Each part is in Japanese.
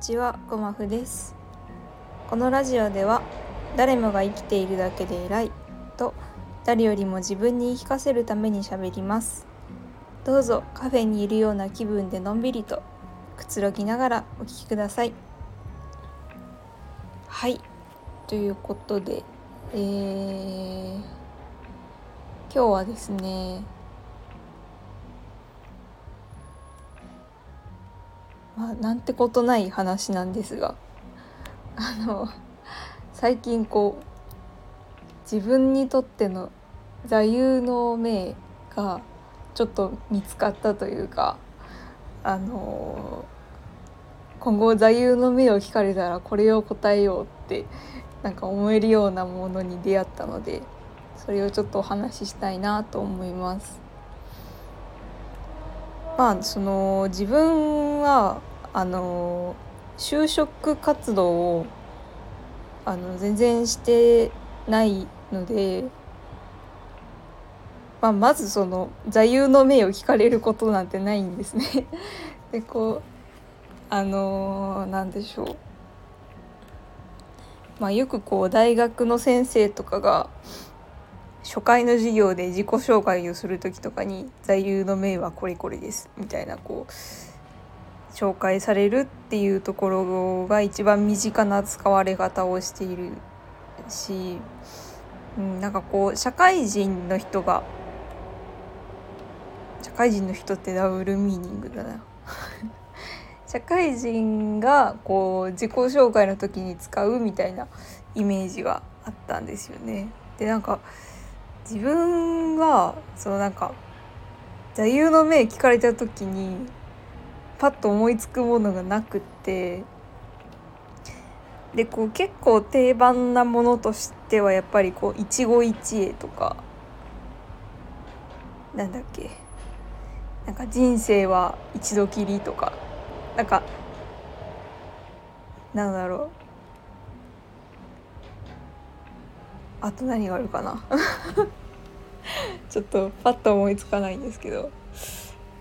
ちはごまふです。このラジオでは誰もが生きているだけで偉いと誰よりも自分に言い聞かせるためにしゃべります。どうぞカフェにいるような気分でのんびりとくつろぎながらお聞きください。はい。ということでえー、今日はですねまあ、なんてことない話なんですがあの最近こう自分にとっての座右の銘がちょっと見つかったというかあの今後座右の銘を聞かれたらこれを答えようってなんか思えるようなものに出会ったのでそれをちょっとお話ししたいなと思います。まあその自分はあの就職活動をあの全然してないので、まあ、まずその座右の銘を聞かれることなんてないんですね。でこうあのなんでしょう。まあ、よくこう大学の先生とかが初回の授業で自己紹介をする時とかに「座右の銘はこれこれです」みたいなこう紹介されるっていうところが一番身近な使われ方をしているし、うん、なんかこう社会人の人が社会人の人ってダブルミーニングだな 社会人がこう自己紹介の時に使うみたいなイメージがあったんですよね。でなんか自分はそのなんか座右の銘聞かれた時にパッと思いつくものがなくって。でこう結構定番なものとしてはやっぱりこう一期一会とか。なんだっけ。なんか人生は一度きりとか。なんかなんだろう。あと何があるかな。ちょっとパッと思いつかないんですけど。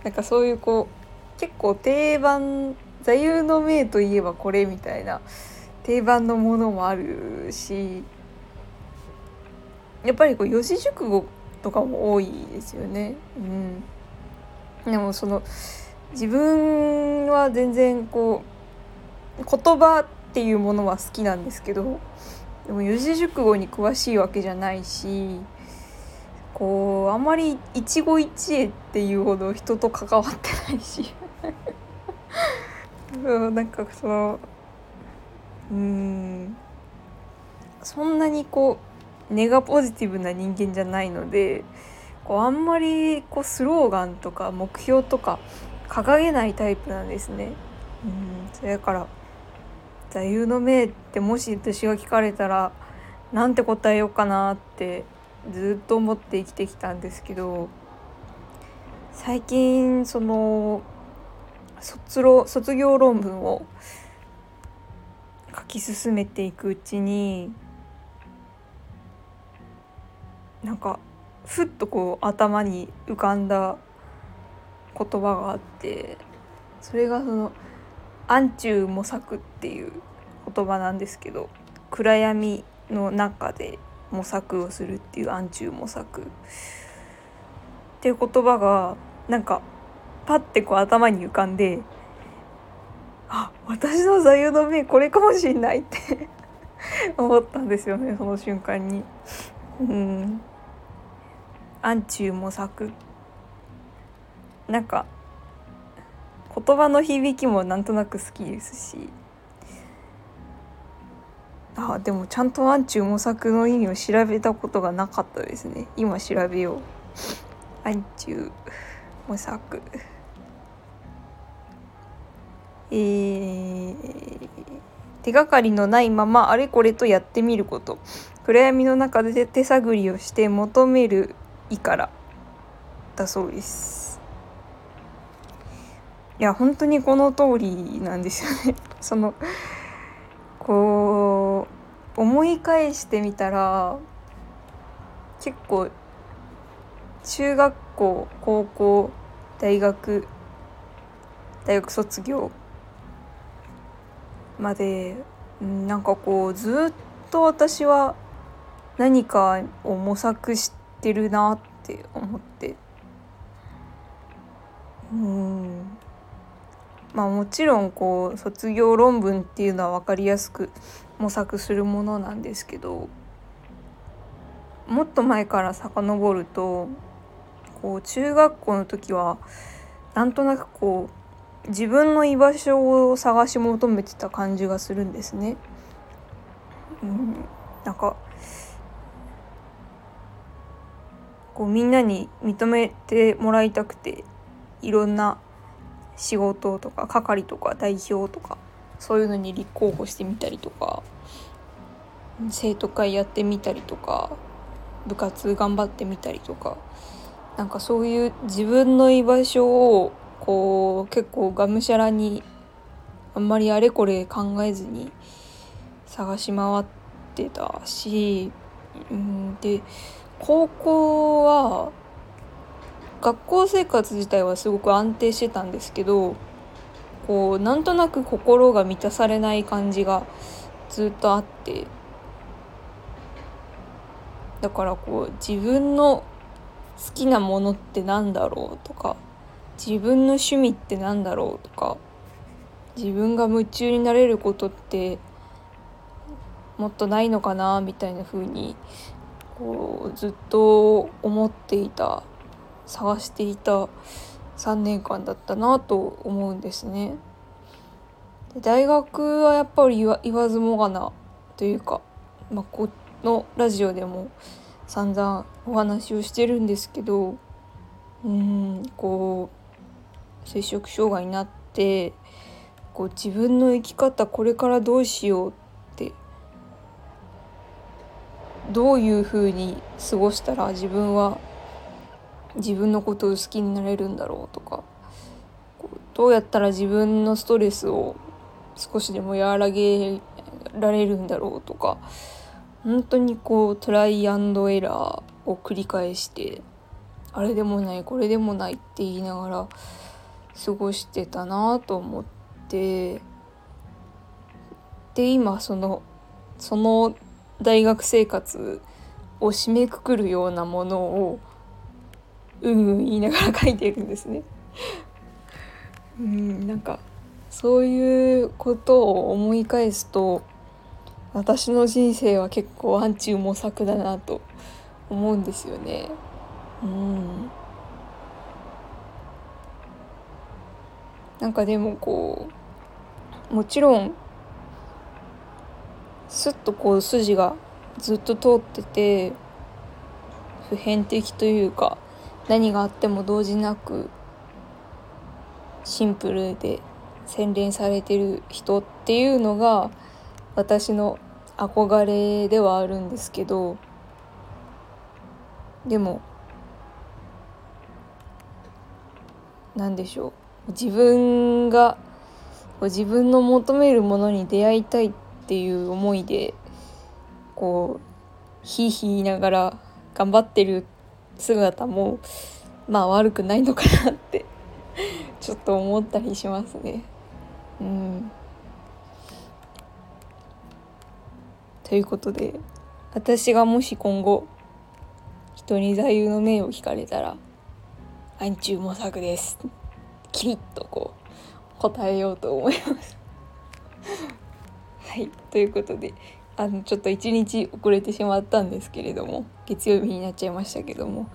なんかそういうこう結構定番座右の銘といえばこれみたいな定番のものもあるしやっぱりこう四字熟語とかも多いですよね。うん、でもその自分は全然こう言葉っていうものは好きなんですけどでも四字熟語に詳しいわけじゃないしこうあんまり一期一会っていうほど人と関わってないしうんなんかそのうんそんなにこうネガポジティブな人間じゃないのでこうあんまりこうスローガンとか目標とか掲げないタイプなんですね。うんそれから座右の銘ってもし私が聞かれたらなんて答えようかなってずっと思って生きてきたんですけど最近その卒論卒業論文を書き進めていくうちになんかふっとこう頭に浮かんだ言葉があってそれがその「暗中模索」っていう言葉なんですけど暗闇の中で模索をするっていう暗中模索っていう言葉がなんかパッてこう頭に浮かんであ私の座右の銘これかもしんないって 思ったんですよねその瞬間に。うん。暗中模索。なんか言葉の響きもなんとなく好きですし。あでもちゃんと暗中模索の意味を調べたことがなかったですね。今調べよう。暗中。模索。えー、手がかりのないままあれこれとやってみること。暗闇の中で手探りをして求める意から。だそうです。いや本当にこの通りなんですよね。そのこう思い返してみたら結構中学校高校大学大学卒業まで、うん、なんかこうずっと私は何かを模索してるなって思って。うん。まあもちろんこう卒業論文っていうのは分かりやすく模索するものなんですけどもっと前から遡るとこう中学校の時はなんとなくこう自分の居場所を探し求めてた感じがするんですね。うん、なんかこうみんなに認めてもらいたくていろんな仕事とか係とか代表とかそういうのに立候補してみたりとか生徒会やってみたりとか部活頑張ってみたりとかなんかそういう自分の居場所をこう結構がむしゃらにあんまりあれこれ考えずに探し回ってたし、うん、で高校は学校生活自体はすごく安定してたんですけどこうなんとなく心が満たされない感じがずっとあってだからこう自分の好きなものってなんだろうとか自分の趣味ってなんだろうとか自分が夢中になれることってもっとないのかなみたいな風にこうずっと思っていた探していた3年間だったなと思うんですね。で大学はやっぱり言わずもがなというか、まあ、このラジオでも散々お話をしてるんですけどうんこう摂食障害になってこう自分の生き方これからどうしようってどういうふうに過ごしたら自分は自分のことを好きになれるんだろうとかどうやったら自分のストレスを少しでも和らげられるんだろうとか本当にこうトライアンドエラーを繰り返してあれでもないこれでもないって言いながら過ごしてたなと思ってで今そのその大学生活を締めくくるようなものをうんうん言いながら書いているんですね。うんなんかそういうことを思い返すと私の人生は結構暗中模索だなと思うんですよね。うんなんかでもこうもちろんすっとこう筋がずっと通ってて普遍的というか何があっても動じなくシンプルで洗練されてる人っていうのが私の憧れではあるんですけどでも何でしょう自分が自分の求めるものに出会いたいっていう思いでこうひいひい言いながら頑張ってる姿もまあ悪くないのかなってちょっと思ったりしますね。うん、ということで私がもし今後人に座右の銘を聞かれたら「暗中模索です」キリッとこう答えようと思います。はいということであのちょっと一日遅れてしまったんですけれども月曜日になっちゃいましたけども、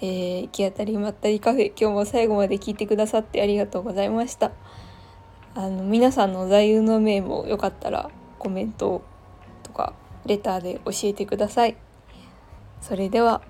えー、行き当たりまったりカフェ今日も最後まで聞いてくださってありがとうございましたあの皆さんの座右の銘もよかったらコメントとかレターで教えてください。それでは。